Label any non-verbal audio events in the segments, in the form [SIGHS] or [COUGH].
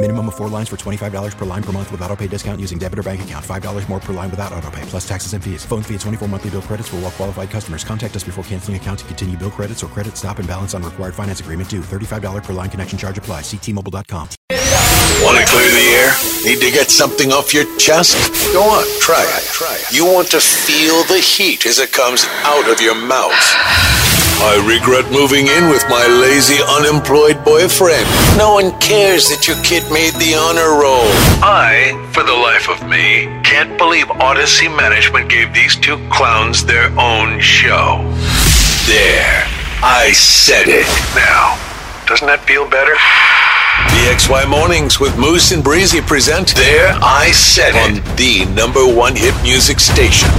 Minimum of four lines for $25 per line per month with auto pay discount using debit or bank account. $5 more per line without auto pay, plus taxes and fees. Phone fee at 24 monthly bill credits for all qualified customers. Contact us before canceling account to continue bill credits or credit stop and balance on required finance agreement due. $35 per line connection charge apply. Ctmobile.com. Want to clear the air? Need to get something off your chest? Go on, try it. Try it. You want to feel the heat as it comes out of your mouth. I regret moving in with my lazy, unemployed boyfriend. No one cares that your kid made the honor roll. I, for the life of me, can't believe Audacy Management gave these two clowns their own show. There. I said it. Now, doesn't that feel better? PXY Mornings with Moose and Breezy present There I Said It on the number one hit music station.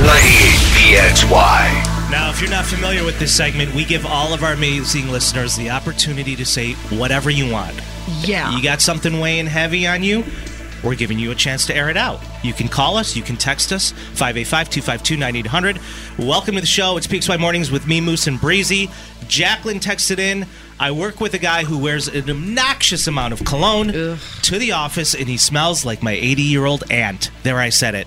98 PXY. Now, if you're not familiar with this segment, we give all of our amazing listeners the opportunity to say whatever you want. Yeah. You got something weighing heavy on you? We're giving you a chance to air it out. You can call us, you can text us, 585 252 9800. Welcome to the show. It's PXY Mornings with me, Moose and Breezy. Jacqueline texted in. I work with a guy who wears an obnoxious amount of cologne to the office, and he smells like my 80 year old aunt. There, I said it.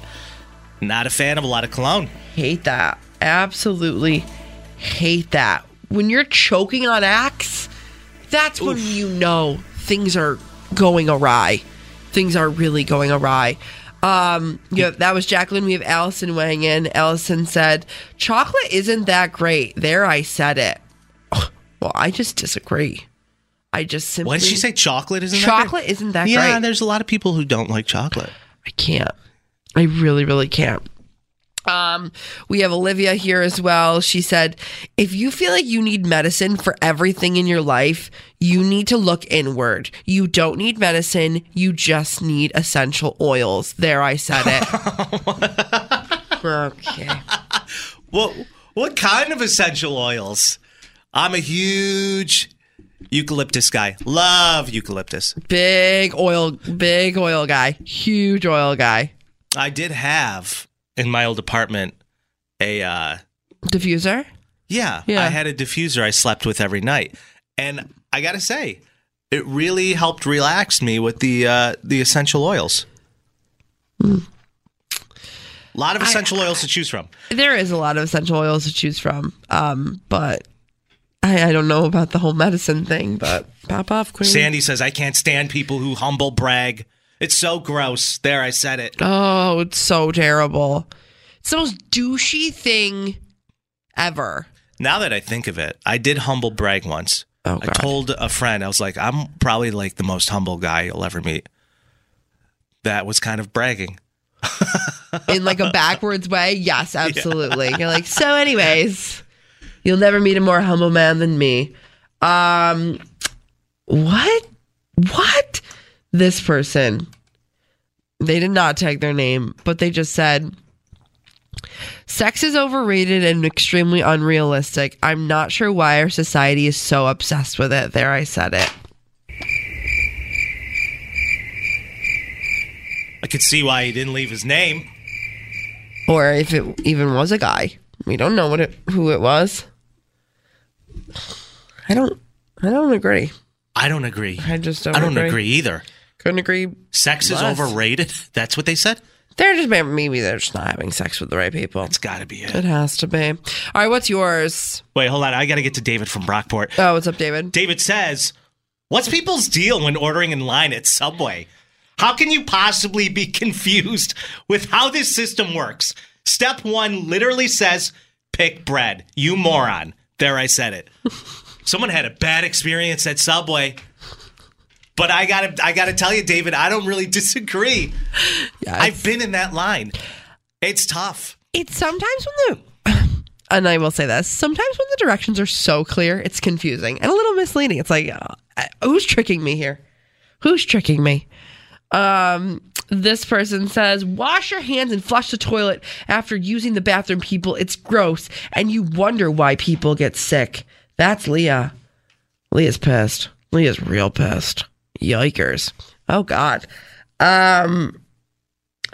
Not a fan of a lot of cologne. hate that. Absolutely hate that. When you're choking on Axe, that's when you know things are going awry. Things are really going awry. Um, yeah, that was Jacqueline. We have Allison weighing in. Allison said, Chocolate isn't that great. There, I said it. [SIGHS] Well, I just disagree. I just simply. What did she say? Chocolate isn't that Chocolate isn't that yeah, great. there's a lot of people who don't like chocolate. I can't. I really, really can't. Um, we have Olivia here as well. She said, if you feel like you need medicine for everything in your life, you need to look inward. You don't need medicine. You just need essential oils. There, I said it. [LAUGHS] okay. What what kind of essential oils? I'm a huge eucalyptus guy. Love eucalyptus. Big oil, big oil guy. Huge oil guy. I did have in my old apartment a uh Diffuser? yeah, Yeah. I had a diffuser I slept with every night. And I got to say, it really helped relax me with the uh the essential oils. Hmm. A lot of essential oils to choose from. There is a lot of essential oils to choose from. Um, but I, I don't know about the whole medicine thing, but pop off, queen. Sandy says I can't stand people who humble brag. It's so gross. There, I said it. Oh, it's so terrible. It's the most douchey thing ever. Now that I think of it, I did humble brag once. Oh, I God. told a friend, I was like, I'm probably like the most humble guy you'll ever meet. That was kind of bragging. [LAUGHS] In like a backwards way. Yes, absolutely. You're like, so anyways, you'll never meet a more humble man than me. Um what? What? This person. They did not tag their name, but they just said Sex is overrated and extremely unrealistic. I'm not sure why our society is so obsessed with it. There, I said it. I could see why he didn't leave his name. Or if it even was a guy. We don't know what it, who it was. I don't I don't agree. I don't agree. I just don't I don't agree. agree either. Agree. Sex is overrated. [LAUGHS] That's what they said. They're just maybe they're just not having sex with the right people. It's got to be it. It has to be. All right, what's yours? Wait, hold on. I got to get to David from Brockport. Oh, what's up, David? David says, What's people's deal when ordering in line at Subway? How can you possibly be [LAUGHS] confused with how this system works? Step one literally says pick bread. You moron. There, I said it. [LAUGHS] Someone had a bad experience at Subway. But I gotta, I gotta tell you, David, I don't really [LAUGHS] disagree. Yeah, I've been in that line. It's tough. it's sometimes when the [SIGHS] and I will say this sometimes when the directions are so clear, it's confusing and a little misleading. It's like, uh, who's tricking me here? Who's tricking me? Um, this person says, wash your hands and flush the toilet after using the bathroom, people. It's gross. And you wonder why people get sick. That's Leah. Leah's pissed. Leah's real pissed. Yikers. Oh, God. Um,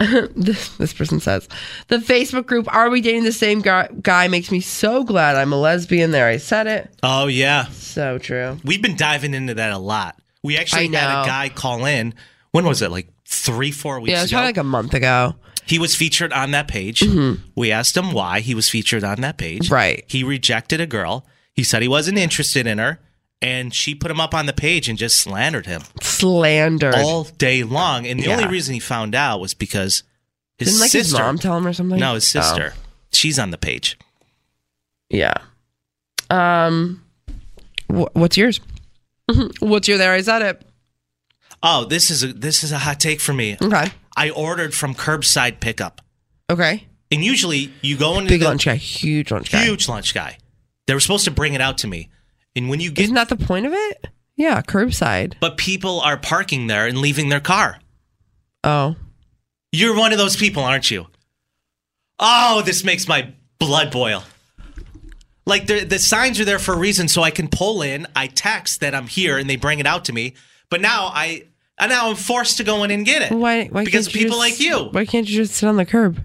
[LAUGHS] this, this person says, the Facebook group, Are We Dating the Same guy, guy makes me so glad I'm a lesbian. There, I said it. Oh yeah, So true. we've been diving into that a lot. We actually had a guy call in. When was it? Like three, four weeks Yeah, it was ago. probably like a month ago. He was featured on that page. We asked him why he was featured on that page. Right. He rejected a girl. He said he wasn't interested in her. And she put him up on the page and just slandered him Slandered. all day long. And the Yeah. only reason he found out was because his Didn't like sister. his mom tell him or something? no, his Oh. sister. She's on the page. Yeah. Um, wh- what's yours? [LAUGHS] what's your there? I said it. Oh, this is a this is a hot take for me. Okay. I ordered from curbside pickup. Okay. And usually you go into Big the lunch guy. Huge lunch guy. huge lunch guy. They were supposed to bring it out to me. And when you get Isn't that the point of it? Yeah, curbside. but people are parking there and leaving their car. Oh. You're one of those people, aren't you? Oh, this makes my blood boil. Like the the signs are there for a reason, so I can pull in. I text that I'm here, and they bring it out to me. But now I, and now I'm forced to go in and get it. Why? Why because people just- like you. Why can't you just sit on the curb?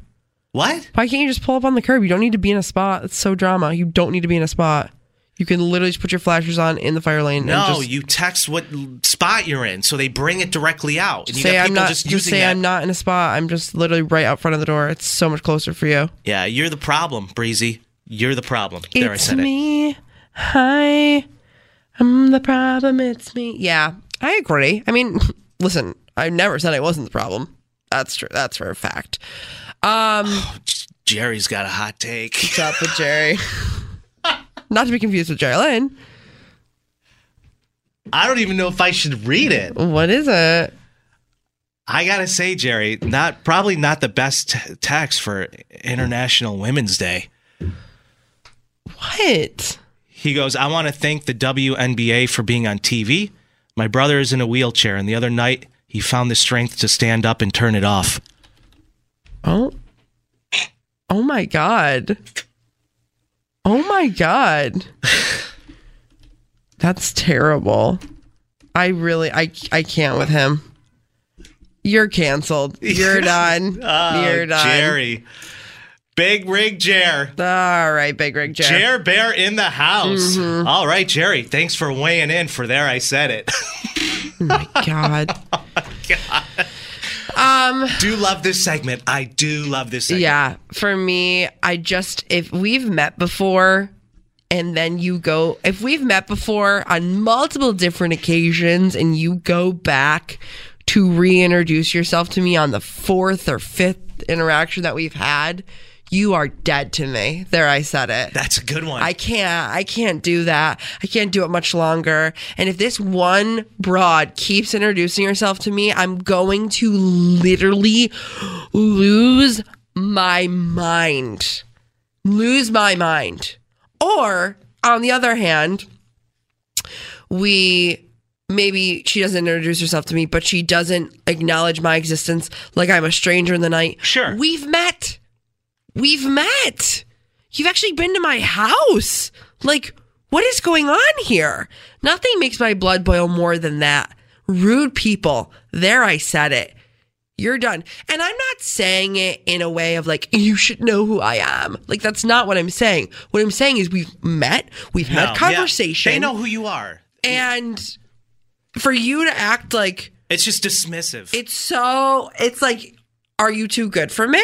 What? Why can't you just pull up on the curb? You don't need to be in a spot. It's so drama. You don't need to be in a spot. You can literally just put your flashers on in the fire lane. No, and just you text what spot you're in, so they bring it directly out. And you say I'm not. just Just, say that. I'm not in a spot. I'm just literally right out front of the door. It's so much closer for you. Yeah, you're the problem, Breezy. You're the problem. There, I it's said it. me. Hi. I'm the problem. It's me. Yeah, I agree. I mean, [LAUGHS] listen, I never said I wasn't the problem. That's true. That's for a fact. Um, Jerry's got a hot take. what's up with Jerry? [LAUGHS] Not to be confused with Lynn. I don't even know if I should read it. What is it? I gotta say, Jerry, not probably not the best t- text for International Women's Day. What? He goes, I want to thank the WNBA for being on TV. My brother is in a wheelchair, and the other night he found the strength to stand up and turn it off. Oh. Oh my god. Oh my god. That's terrible. I really I I can't with him. You're canceled. You're [LAUGHS] done. Oh, You're done. Jerry. Big Rig Jer. All right, Big Rig Jer. Jer Bear in the house. Mm-hmm. All right, Jerry. Thanks for weighing in for there. I said it. Oh my god. [LAUGHS] Um, do love this segment. I do love this segment. Yeah, for me, I just if we've met before and then you go if we've met before on multiple different occasions and you go back to reintroduce yourself to me on the fourth or fifth interaction that we've had, you are dead to me. There I said it. That's a good one. I can't. I can't do that. I can't do it much longer. And if this one broad keeps introducing herself to me, I'm going to literally lose my mind. Lose my mind. Or, on the other hand, we maybe she doesn't introduce herself to me, but she doesn't acknowledge my existence like I'm a stranger in the night. Sure. We've met. We've met. You've actually been to my house. Like, what is going on here? Nothing makes my blood boil more than that. Rude people. There, I said it. You're done. And I'm not saying it in a way of like, you should know who I am. Like, that's not what I'm saying. What I'm saying is we've met, we've No, had yeah. conversation. They know who you are. And for you to act like It's just dismissive. it's so, it's like, are you too good for me?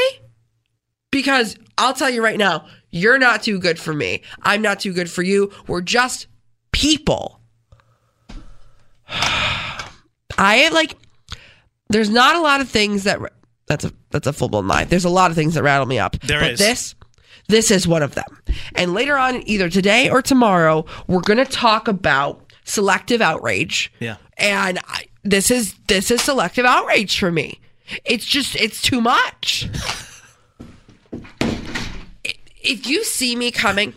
Because I'll tell you right now, you're not too good for me. I'm not too good for you. We're just people. [SIGHS] I like, there's not a lot of things that, that's a, that's a full blown lie. There's a lot of things that rattle me up. There but is. this, This is one of them. And later on, either today or tomorrow, we're going to talk about selective outrage. Yeah. And I, this is this is selective outrage for me. It's just it's too much. [LAUGHS] if you see me coming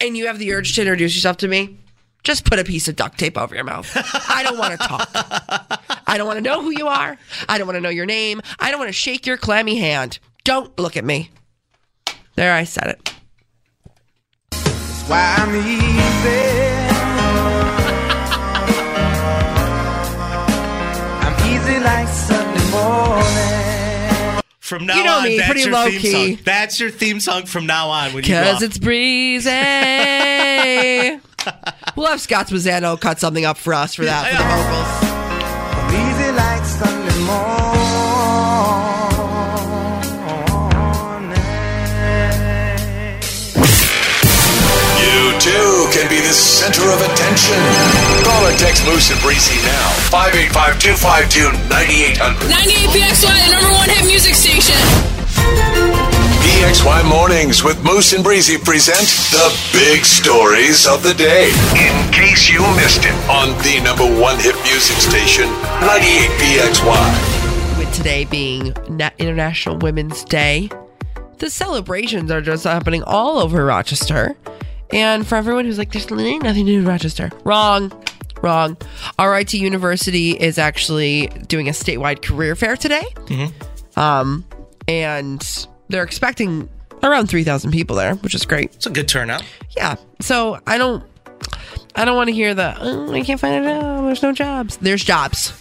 and you have the urge to introduce yourself to me, just put a piece of duct tape over your mouth. I don't want to talk. I don't want to know who you are. I don't want to know your name. I don't want to shake your clammy hand. Don't look at me. There, I said it. That's Why I'm easy. [LAUGHS] I'm easy like Sunday morning. From now You know on, me, that's pretty your low theme key. song. That's your theme song from now on. When you go Cause off. it's breezy. [LAUGHS] we'll have Scott Mazzano cut something up for us for that for the vocals. I'm easy like Sunday morning. Can be the center of attention. Call or text Moose and Breezy now. 585 252 9800. 98PXY, the number one hit music station. PXY Mornings with Moose and Breezy present the big stories of the day. In case you missed it on the number one hit music station, 98PXY. With today being International Women's Day, the celebrations are just happening all over Rochester. And for everyone who's like, there's nothing to do in Rochester, wrong. Wrong. RIT University is actually doing a statewide career fair today. Um, and they're expecting around 3,000 people there, which is great. It's a good turnout. Yeah. So I don't I don't want to hear the oh, I can't find a job. There's no jobs. There's jobs.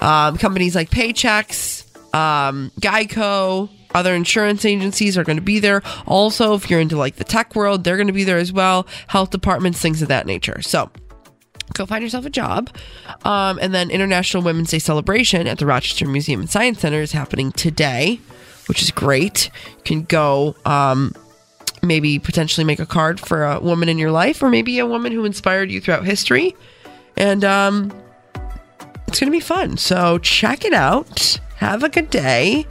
Um, companies like Paychex, um, Geico, other insurance agencies are going to be there. Also, if you're into like the tech world, they're going to be there as well. Health departments, things of that nature. So go find yourself a job. Um, and then International Women's Day celebration at the Rochester Museum and Science Center is happening today, which is great. You can go um, maybe potentially make a card for a woman in your life or maybe a woman who inspired you throughout history. And um, it's going to be fun. So check it out. Have a good day.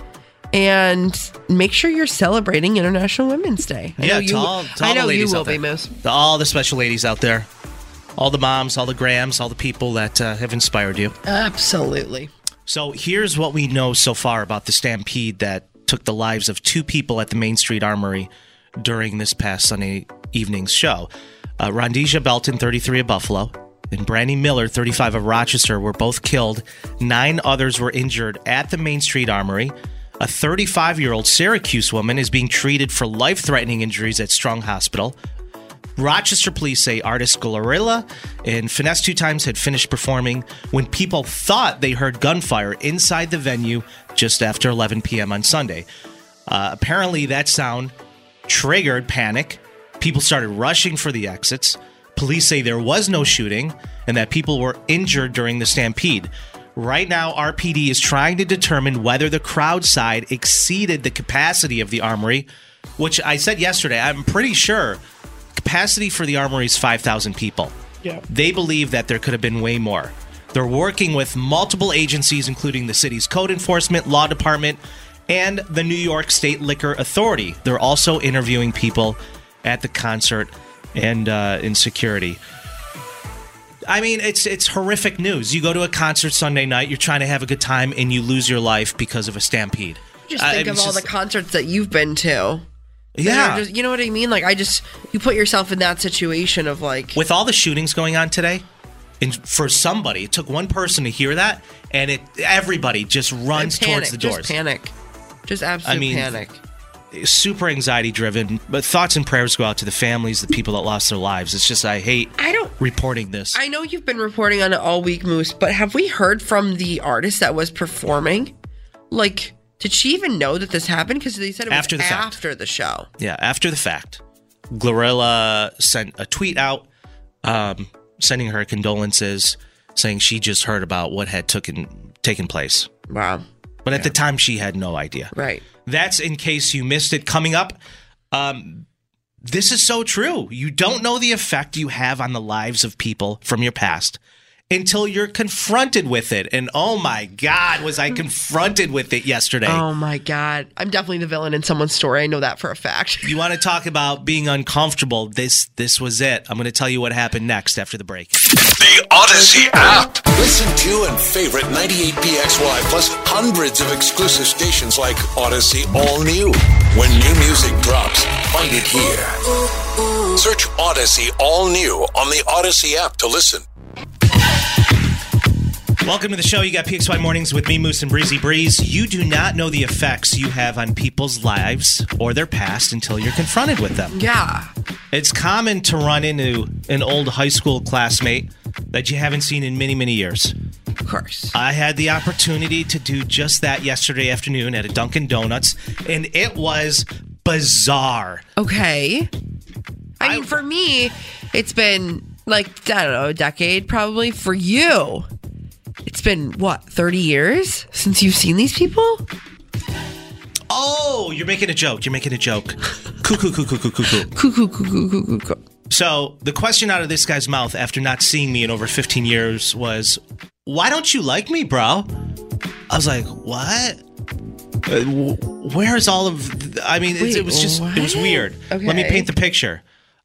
And make sure you're celebrating International Women's Day. I yeah, know to all, to I know the ladies you will out there. be, Moose. To all the special ladies out there. All the moms, all the grams, all the people that uh, have inspired you. Absolutely. So here's what we know so far about the stampede that took the lives of two people at the Main Street Armory during this past Sunday evening's show. Uh, Belton, 33 of Buffalo, and Brandy Miller, 35 of Rochester, were both killed. Nine others were injured at the Main Street Armory. A 35 year old Syracuse woman is being treated for life threatening injuries at Strong Hospital. Rochester police say artist Glorilla and Finesse2Tymes had finished performing when people thought they heard gunfire inside the venue just after 11 p.m. on Sunday. Uh, apparently, that sound triggered panic. People started rushing for the exits. Police say there was no shooting and that people were injured during the stampede. Right now, RPD is trying to determine whether the crowd side exceeded the capacity of the armory, which I said yesterday. I'm pretty sure capacity for the armory is 5,000 people. Yeah. They believe that there could have been way more. They're working with multiple agencies, including the city's code enforcement, law department, and the New York State Liquor Authority. They're also interviewing people at the concert and uh, in security. I mean, it's it's horrific news. You go to a concert Sunday night, you're trying to have a good time, and you lose your life because of a stampede. Just Uh, think of all just- the concerts that you've been to. Yeah. just- you know what I mean? Like, I just, you put yourself in that situation of like, with all the shootings going on today, and for somebody, it took one person to hear that, and it everybody just runs panic, towards the doors. Just panic. Just absolute I mean, panic. Super anxiety driven, but thoughts and prayers go out to the families, the people that lost their lives. It's just I hate I don't. Reporting this. I know you've been reporting on it all week, Moose, but have we heard from the artist that was performing? Like, did she even know that this happened? Because they said it was After the fact. after the show. Yeah, after the fact, Glorilla sent a tweet out, um, sending her condolences, saying she just heard about what had taken taken place. Wow. But at the time, she had no idea. Right. That's in case you missed it. Coming up, um, this is so true. You don't know the effect you have on the lives of people from your past until you're confronted with it. And oh my God, was I confronted with it yesterday? Oh my god, I'm definitely the villain in someone's story. I know that for a fact. [LAUGHS] You want to talk about being uncomfortable? This this was it. I'm going to tell you what happened next after the break. The Audacy app. Listen to and favorite 98PXY plus hundreds of exclusive stations like Audacy All New. When new music drops, find it here. Search Audacy All New on the Audacy app to listen. Welcome to the show. You got PXY Mornings with me, Moose and Breezy Breeze. You do not know the effects you have on people's lives or their past until you're confronted with them. Yeah. It's common to run into an old high school classmate that you haven't seen in many, many years. Of course. I had the opportunity to do just that yesterday afternoon at a Dunkin' Donuts, and it was bizarre. Okay. I mean, for me, it's been like, I don't know, a decade probably. For you, been what, 30 years since you've seen these people? Oh, you're making a joke. You're making a joke. [LAUGHS] Cuckoo, cuckoo, cuckoo, cuckoo. Cuckoo, cuckoo, cuckoo, cuckoo. So the question out of this guy's mouth after not seeing me in over 15 years was, "Why don't you like me, bro?" I was like, "What? Uh, where's all of? th- I mean, it, Wait, it was just it was what? weird. Let me paint the picture.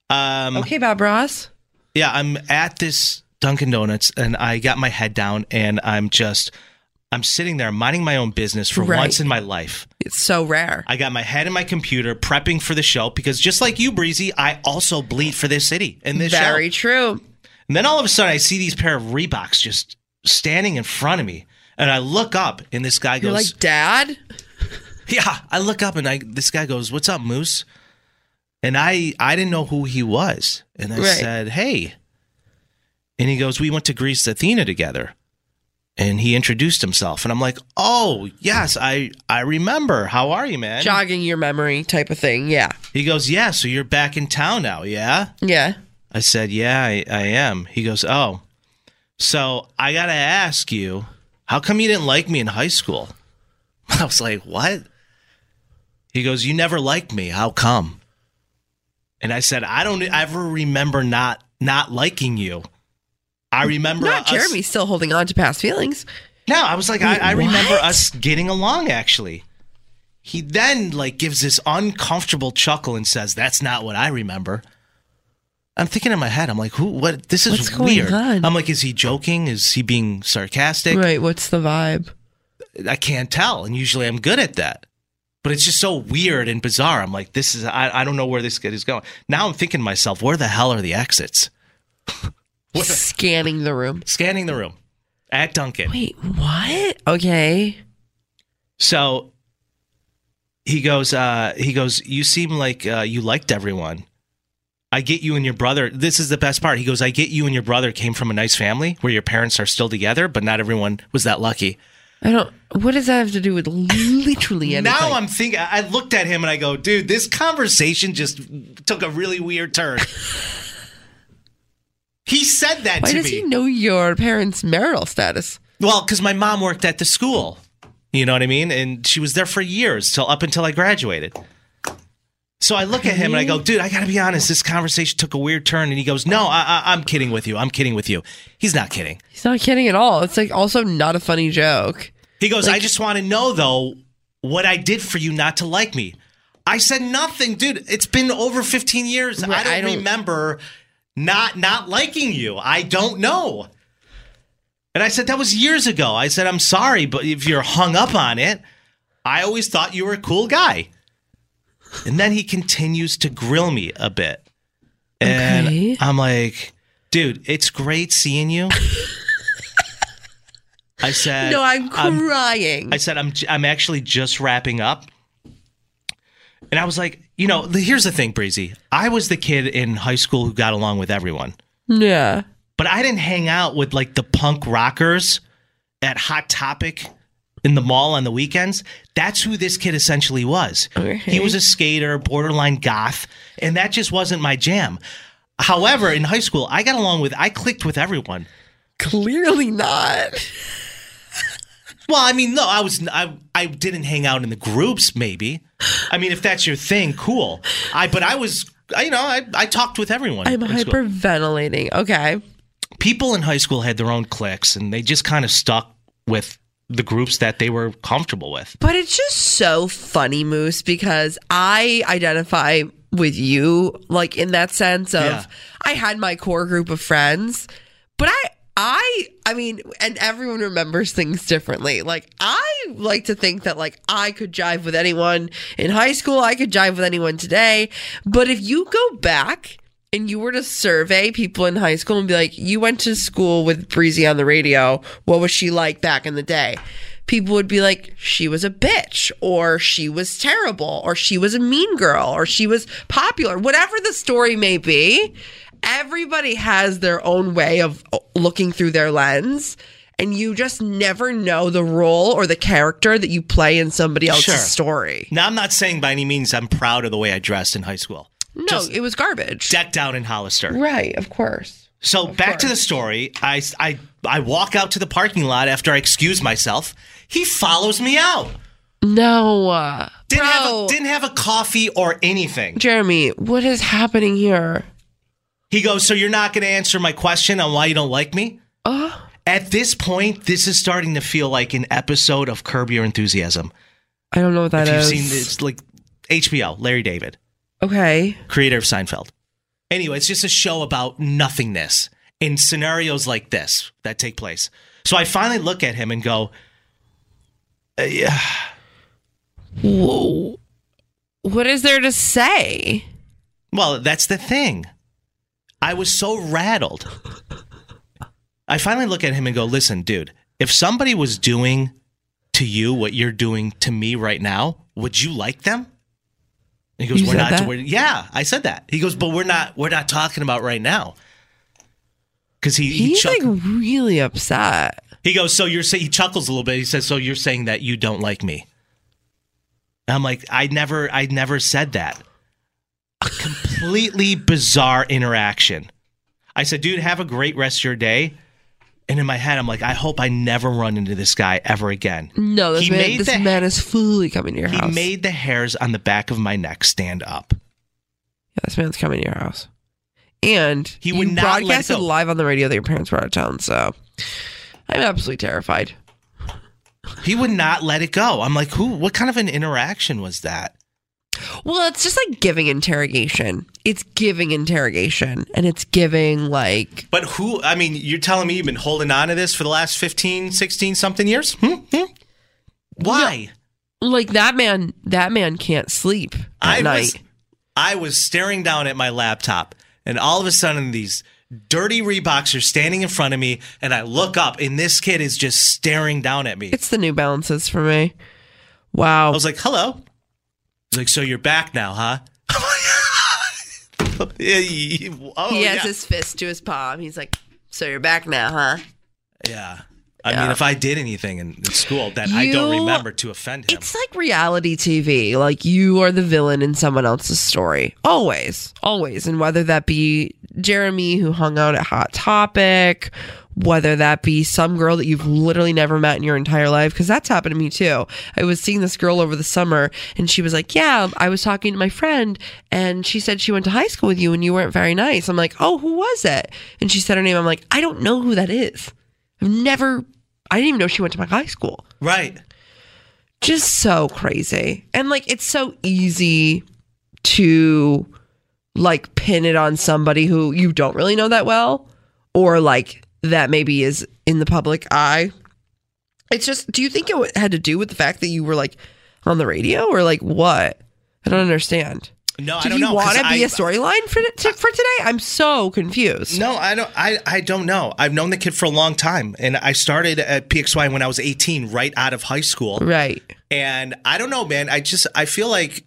Um, Okay, Bob Ross. yeah, I'm at this Dunkin' Donuts and I got my head down and I'm just I'm sitting there minding my own business for Right. once in my life. It's so rare. I got my head in my computer prepping for the show because just like you, Breezy, I also bleed for this city and this show. Very true. And then all of a sudden, I see these pair of Reeboks just standing in front of me, and I look up, and this guy You're goes, like, Dad? [LAUGHS] "Yeah." I look up, and I this guy goes, "What's up, Moose?" And I I didn't know who he was, and I Right. said, "Hey," and he goes, "We went to Greece Athena together." And he introduced himself, and I'm like, "Oh yes, I I remember. How are you, man?" Jogging your memory type of thing. Yeah. He goes, "Yeah, so you're back in town now, yeah?" Yeah. I said, Yeah, I, I am. He goes, Oh, so I got to ask you, how come you didn't like me in high school? [LAUGHS] I was like, What? He goes, You never liked me. How come? And I said, I don't ever remember not not liking you. I remember Not us- Jeremy still holding on to past feelings. no, I was like, I, Wait, I remember us getting along actually. He then like gives this uncomfortable chuckle and says, That's not what I remember. I'm thinking in my head, I'm like, who what this is What's weird. I'm like, is he joking? Is he being sarcastic? Right. What's the vibe? I can't tell. And usually I'm good at that. But it's just so weird and bizarre. I'm like, this is I, I don't know where this kid is going. Now I'm thinking to myself, where the hell are the exits? [LAUGHS] Scanning the room. Scanning the room. At Dunkin'. Wait, what? Okay. So he goes, uh, he goes, you seem like uh, you liked everyone. I get you and your brother. This is the best part. He goes, I get you and your brother came from a nice family where your parents are still together, but not everyone was that lucky. I don't. What does that have to do with literally [LAUGHS] anything? Now I'm thinking, I looked at him and I go, dude, this conversation just took a really weird turn. [LAUGHS] he said that Why to does me. he know your parents' marital status? Well, because my mom worked at the school. You know what I mean? And she was there for years till up until I graduated. So I look at him and I go, dude, I got to be honest. This conversation took a weird turn. And he goes, no, I, I, I'm kidding with you. I'm kidding with you. He's not kidding. He's not kidding at all. It's like also not a funny joke. He goes, I just want to know though what I did for you not to like me. I said nothing, dude. It's been over 15 years. I, don't I don't- remember not not liking you. I don't know. And I said that was years ago. I said I'm sorry, but if you're hung up on it, I always thought you were a cool guy. And then he continues to grill me a bit. And Okay. I'm like, dude, it's great seeing you. [LAUGHS] I said, No, I'm crying. I said, I'm, I'm actually just wrapping up. And I was like, you know, the- here's the thing, Breezy. I was the kid in high school who got along with everyone, yeah. but I didn't hang out with like the punk rockers at Hot Topic in the mall on the weekends. That's who this kid essentially was. He was a skater, borderline goth, and that just wasn't my jam. However, in high school, I got along with, I clicked with everyone. Clearly not. Well, I mean, no, I was I I didn't hang out in the groups. Maybe, I mean, if that's your thing, cool. I but I was, I, you know, I I talked with everyone. I'm in school. hyperventilating. Okay. people in high school had their own cliques and they just kind of stuck with the groups that they were comfortable with. But it's just so funny, Moose, because I identify with you, like in that sense of Yeah. I had my core group of friends, but I, I, I mean, and everyone remembers things differently. Like I like to think that like I could jive with anyone in high school, I could jive with anyone today. But if you go back and you were to survey people in high school and be like, you went to school with Breezy on the radio, what was she like back in the day? People would be like, she was a bitch, or she was terrible, or she was a mean girl, or she was popular, whatever the story may be. Everybody has their own way of uh, looking through their lens. And you just never know the role or the character that you play in somebody else's Sure. story. Now, I'm not saying by any means I'm proud of the way I dressed in high school. No, it was garbage. Decked out in Hollister. Right, of course. So back to the story. I, I, I walk out to the parking lot after I excuse myself. He follows me out. No. uh, Didn't have bro. a, didn't have a coffee or anything. Jeremy, what is happening here? He goes, "So you're not going to answer my question on why you don't like me?" Uh, At this point, this is starting to feel like an episode of Curb Your Enthusiasm. I don't know what that if you've is. seen it's like HBO, Larry David, Okay. creator of Seinfeld. Anyway, it's just a show about nothingness in scenarios like this that take place. So I finally look at him and go, uh, "Yeah, Whoa. What is there to say? Well, that's the thing. I was so rattled. I finally look at him and go, listen, dude, if somebody was doing to you what you're doing to me right now, would you like them? And he goes, You we're not. We're, yeah, I said that. He goes, but we're not. We're not talking about right now. Because he he, He's chuck- like really upset. he goes, so you're saying he chuckles a little bit. He says, so you're saying that you don't like me? And I'm like, I never, I never said that. A completely bizarre interaction. I said, dude, have a great rest of your day. And in my head, I'm like, I hope I never run into this guy ever again. No, this, He man, made this the- man is fully coming to your He house. He made the hairs on the back of my neck stand up. yeah, this man's coming to your house. And He would not let it broadcasted live on the radio that your parents were out of town. So I'm absolutely terrified. He would not let it go. I'm like, who? What kind of an interaction was that? Well, it's just like giving interrogation. It's giving interrogation, and it's giving like But who? I mean, you're telling me you've been holding on to this for the last 15, 16 something years? Hmm? Hmm? Why? like that man. That man can't sleep at I night. was I was staring down at my laptop, and all of a sudden these dirty Reeboks are standing in front of me, and I look up, and this kid is just staring down at me. It's the New Balances for me. Wow. I was like, "Hello." He's like, "So you're back now, huh?" [LAUGHS] You- oh, he has yeah. his fist to his palm. He's like, "So you're back now, huh?" yeah. I Yeah. mean, if I did anything in, in school that I don't remember to offend him, It's like reality TV. Like you are the villain in someone else's story. Always. Always. And whether that be Jeremy who hung out at Hot Topic, whether that be some girl that you've literally never met in your entire life, because that's happened to me too. I was seeing this girl over the summer and she was like, Yeah, I was talking to my friend and she said she went to high school with you and you weren't very nice. I'm like, Oh, who was it? And she said her name. I'm like, I don't know who that is. I've never, I didn't even know she went to my high school right? just so crazy. And like it's so easy to like pin it on somebody who you don't really know that well or like that maybe is in the public eye. It's just do you think it had to do with the fact that you were like on the radio or like what? I don't understand. No, I Did don't you know. want to be I- a storyline for for today? I'm so confused. No, I don't. I, I don't know. I've known the kid for a long time, and I started at PXY when I was 18, right out of high school. Right. And I don't know, man. I just I feel like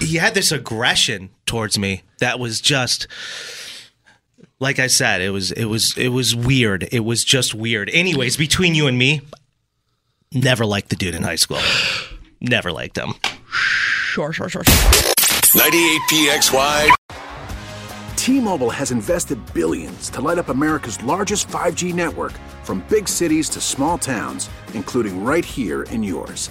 he had this aggression towards me that was just like I said. It was it was it was weird. It was just weird. Anyways, between you and me, never liked the dude in high school. [GASPS] Never liked him. Sure, sure, sure. sure. 98 PXY. T-Mobile has invested billions to light up America's largest 5G network from big cities to small towns, including right here in yours.